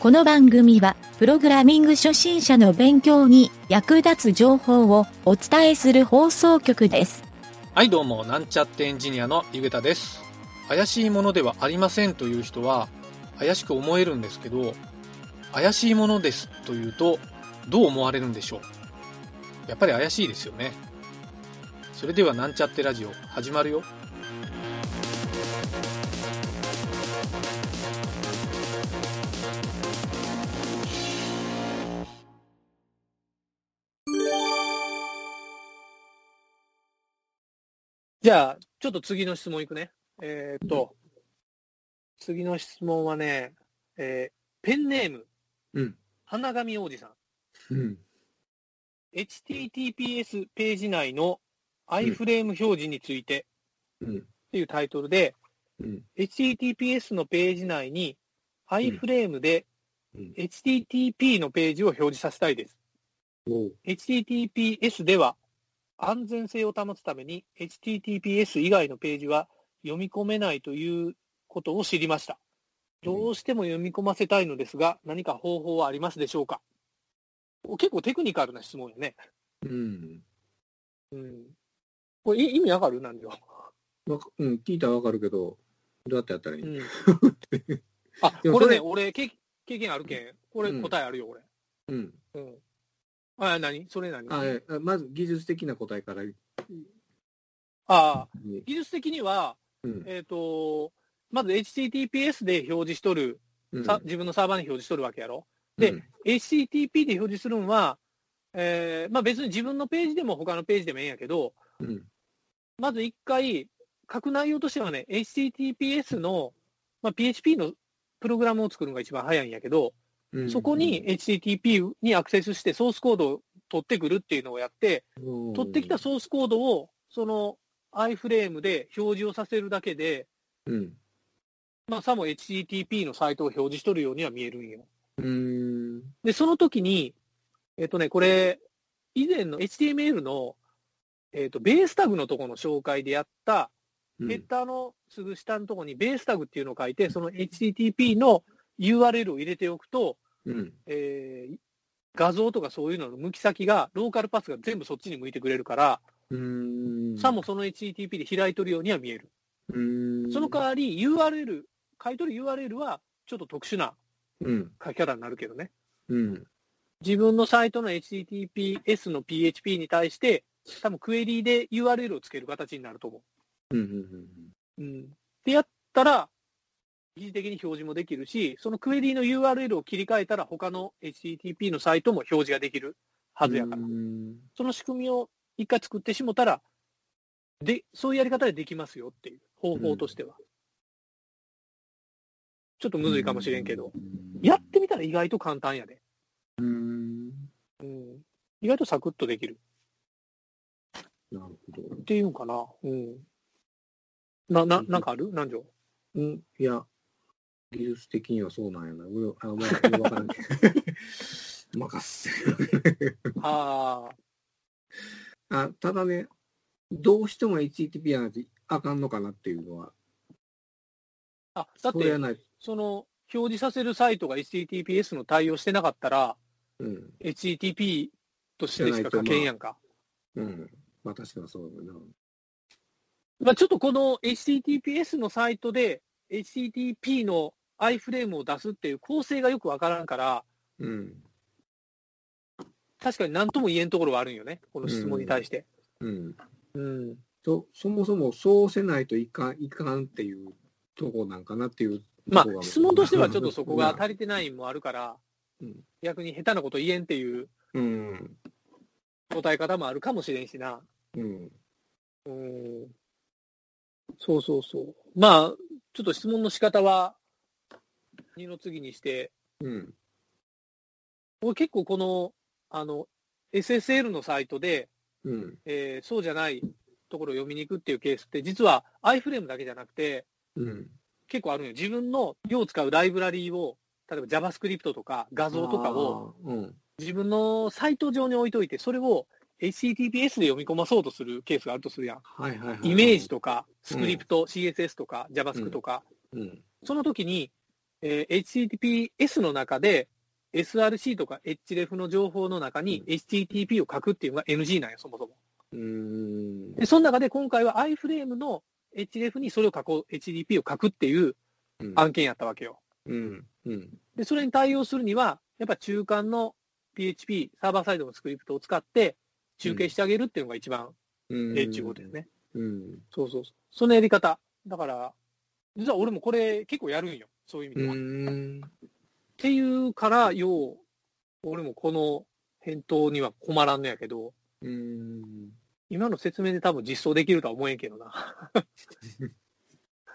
この番組は、プログラミング初心者の勉強に役立つ情報をお伝えする放送局です。はいどうもなんちゃってエンジニアのゆげたです。怪しいものではありませんという人は怪しく思えるんですけど怪しいものですというとどう思われるんでしょう？やっぱり怪しいですよね。それではなんちゃってラジオ始まるよ。じゃあ、ちょっと次の質問いくね。えーっと、次の質問はね、えーペンネーム、うん。花神王子さん。うん。HTTPS ページ内の iFrame 表示についてうん。っていうタイトルで、うん。HTTPS のページ内に iFrame でうん HTTP のページを表示させたいです。おう HTTPS では安全性を保つために HTTPS 以外のページは読み込めないということを知りました。どうしても読み込ませたいのですが、何か方法はありますでしょうか？結構テクニカルな質問よね。うん。うん。これい意味わかる？なんでよ。うん、聞いたらわかるけど、どうやってやったらいい、うん。あ、これね、そ俺経、経験あるけん。これうん答えあるよ、俺。うん。うん。あ、何？それ何？あまず技術的な答えから。あ技術的には、うん。えっ、と、まず HTTPS で表示しとる、うんさ自分のサーバーに表示しとるわけやろ。で、HTTP で表示するんは、えーまあ別に自分のページでも他のページでもええんやけど、うん。まず一回、書く内容としてはね、HTTPS の、まあ、PHP のプログラムを作るのが一番早いんやけど、うん。そこに HTTP にアクセスしてソースコードを取ってくるっていうのをやって、うん、取ってきたソースコードをその iFrame で表示をさせるだけで、うん。まあ、さも HTTP のサイトを表示しとるようには見えるんよ。うん。で、その時に、えっ、とね、これ、以前の HTML の、えっ、と、ベースタグのところの紹介でやった、うんヘッダーのすぐ下のところにベースタグっていうのを書いて、その HTTP の URL を入れておくと、うん。えー画像とかそういうのの向き先が、ローカルパスが全部そっちに向いてくれるから、うん。さもその HTTP で開いとるようには見える。うん。その代わり URL、書いとる URL はちょっと特殊なうん。書き方になるけどね。うん。自分のサイトの HTTPS の PHP に対して、多分クエリで URL をつける形になると思うん。うん。う。うん。ってやったら、疑似的に表示もできるし、そのクエリの URL を切り替えたら他の HTTP のサイトも表示ができるはずやから。うん。その仕組みを一回作ってしもたら、で、そういうやり方でできますよっていう方法としては。ちょっとむずいかもしれんけど、やってみたら意外と簡単やで。うん。うん。意外とサクッとできる。なるほど。っていうんかな。うん。な、な、なんかある？南條？うん。いや、技術的にはそうなんやな。俺、あ、まあ、わからんけど。任せ。ああ、あ、ただね、どうしても HTTP やないとあかんのかなっていうのは、あ、だって、そ。その、表示させるサイトが HTTPS の対応してなかったら、うん。HTTP としてしか書けんやんか。うん。まあ確かにそうだな。まあ、ちょっとこの HTTPS のサイトで HTTP の iFrame を出すっていう構成がよくわからんから、うん。確かに何とも言えんところはあるんよね。この質問に対して。うん。うん。そ、そもそもそうせないといかん、いかんっていうとこなんかなっていうまあ。質問としてはちょっとそこがまあ足りてないもあるからうん、逆に下手なこと言えんっていううん。答え方もあるかもしれんしな。うん。うん。そうそうそう。まあ、ちょっと質問の仕方は、二の次にして、うん。僕結構この、あの、SSL のサイトで、うん。えーそうじゃないところを読みに行くっていうケースって、実は iFrame だけじゃなくて、うん。結構あるんよ。自分のよう使うライブラリーを、例えば JavaScript とか画像とかをうん。自分のサイト上に置いといて、それを HTTPS で読み込まそうとするケースがあるとするやん。はいはいはい。イメージとか、スクリプト、CSS とか、JavaScript とか、うん。その時に、えー HTTPS の中で SRC とか href の情報の中に HTTP を書くっていうのが NG なんよ、そもそも。うーん。で、その中で今回は iFrame の href にそれを書こう、HTTP を書くっていううん案件やったわけよ。うん。うん。で、それに対応するには、やっぱ中間の PHP、サーバーサイドのスクリプトを使って中継してあげるっていうのが一番うん。ええっていうことですね。うん。そうそうそう。そのやり方。だから、実は俺もこれ結構やるんよ。そういう意味うでは。っん。ていうから、よう、俺もこの返答には困らんのやけど、うん。今の説明で多分実装できるとは思えんけどな。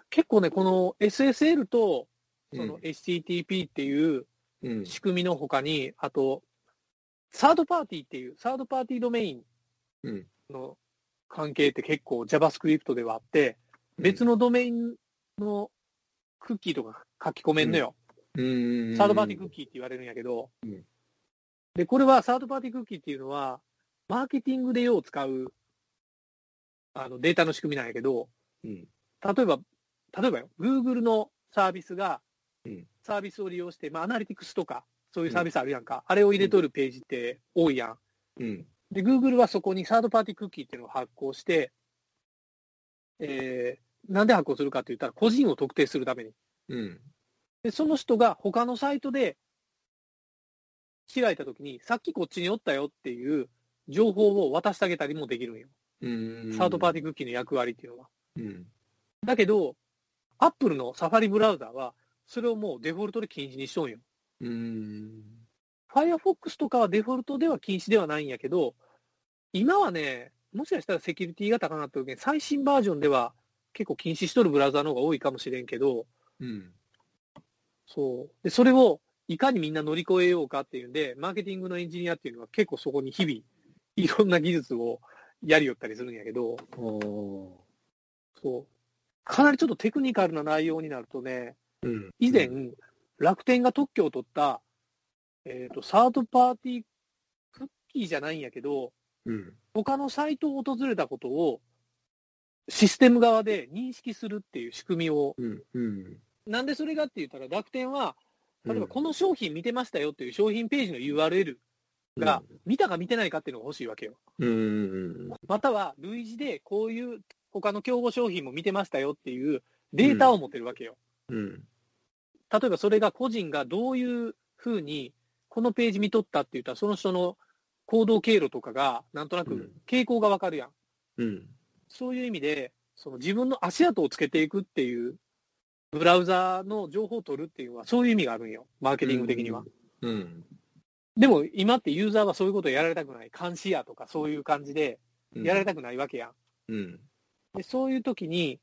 結構ね、この SSL とその HTTP っていううん。仕組みの他に、あと、サードパーティーっていう、サードパーティードメインうん。の関係って結構 JavaScript ではあって、別のドメインのクッキーとか書き込めんのよ。うん。サードパーティークッキーって言われるんやけど、うんで、これはサードパーティークッキーっていうのは、マーケティングでよう使うあのデータの仕組みなんやけど、うん。例えば、例えばよ、Google のサービスがうん、サービスを利用して、まあ、アナリティクスとか、そういうサービスあるやんか。あれを入れとるページって多いやん。うん。で、Google はそこにサードパーティークッキーっていうのを発行して、えー、なんで発行するかって言ったら、個人を特定するために。うん。で、その人が他のサイトで開いたときに、さっきこっちにおったよっていう情報を渡してあげたりもできるんよ。うん。サードパーティィークッキーの役割っていうのは。うん。だけど、Apple のサファリブラウザは、それをもうデフォルトで禁止にしとんよ。うん。Firefox とかはデフォルトでは禁止ではないんやけど、今はね、もしかしたらセキュリティが高くなった時に、最新バージョンでは結構禁止しとるブラウザの方が多いかもしれんけど、うん。そう。で、それをいかにみんな乗り越えようかっていうんで、マーケティングのエンジニアっていうのは結構そこに日々、いろんな技術をやりよったりするんやけど、おそう。かなりちょっとテクニカルな内容になるとね、うん。以前、楽天が特許を取った、えっ、と、サードパーティークッキーじゃないんやけど、うん。他のサイトを訪れたことをシステム側で認識するっていう仕組みを、うん。うん。なんでそれがって言ったら楽天は、例えばこの商品見てましたよっていう商品ページの URL が見たか見てないかっていうのが欲しいわけよ。うん。または類似でこういう他の競合商品も見てましたよっていうデータを持ってるわけよ。うん。例えばそれが個人がどういうふうにこのページ見とったって言ったらその人の行動経路とかがなんとなく傾向がわかるやん。うん。そういう意味で、その自分の足跡をつけていくっていう、ブラウザの情報を取るっていうのは、そういう意味があるんよ、マーケティング的には。うん。でも、今ってユーザーはそういうことをやられたくない、監視やとかそういう感じでやられたくないわけやん。うん。でそういう時に、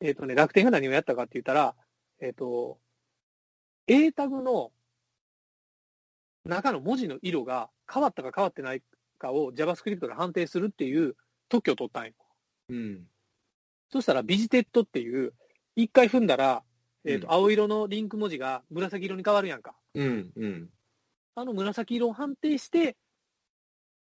えっ、とね、楽天が何をやったかって言ったら、えっ、と、A タグの中の文字の色が変わったか変わってないかを JavaScript で判定するっていう特許を取ったんよ。うん。そしたら、ビジテッドっていう、一回踏んだら、えっ、と、うん青色のリンク文字が紫色に変わるやんか。うん。うん。あの紫色を判定して、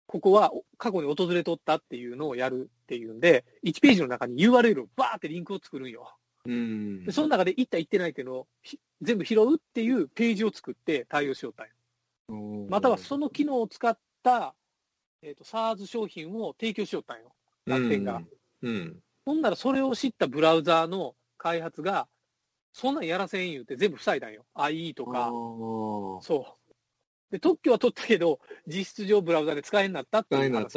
ここはお過去に訪れとったっていうのをやるっていうんで、1ページの中に URL をバーってリンクを作るんよ。うん。で、その中で行った行ってないっていうのをひ全部拾うっていうページを作って対応しよったんよ。またはその機能を使った、えっ、と、SARS 商品を提供しよったんよ。楽天が。うん。ほんならそれを知ったブラウザーの開発が、そんなんやらせん言うて全部塞いだんよ。IE とか、そう。で、特許は取ったけど、実質上ブラウザで使えになったっていう使えになった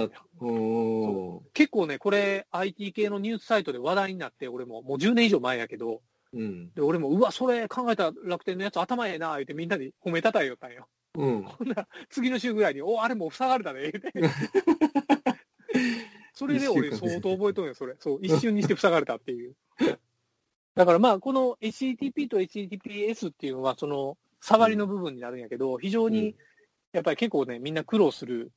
結構ね、これ IT 系のニュースサイトで話題になって、俺ももう10年以上前やけど、うん。で、俺も、うわ、それ考えた楽天のやつ頭ええな、言うてみんなに褒めたたえよったんよ。うん。ほんなら、次の週ぐらいに、お、あれもう塞がれたね、言うて。それで俺相当覚えとんよ、それ。そう、一瞬にして塞がれたっていう。だからまあ、この HTTP と HTTPS っていうのは、その、触りの部分になるんやけど、非常に、やっぱり結構ね、みんな苦労する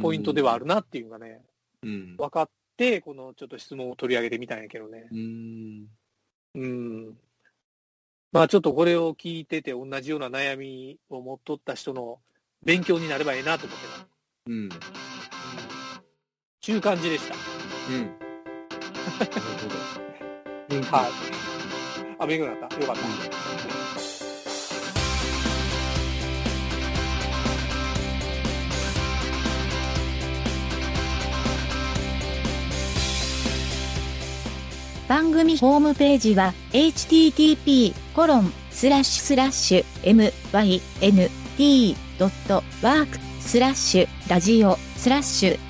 ポイントではあるなっていうのがね、うん。分かって、このちょっと質問を取り上げてみたんやけどね。うん。うん。まあちょっとこれを聞いてて同じような悩みを持っとった人の勉強になればいいなと思ってな。うん。ちゅう感じでした。うん。なるほど。はい。あ、勉強になったよかった。うん番組ホームページは http コロンスラッシュスラッシュ mynt.work スラッシュラジオスラッシュ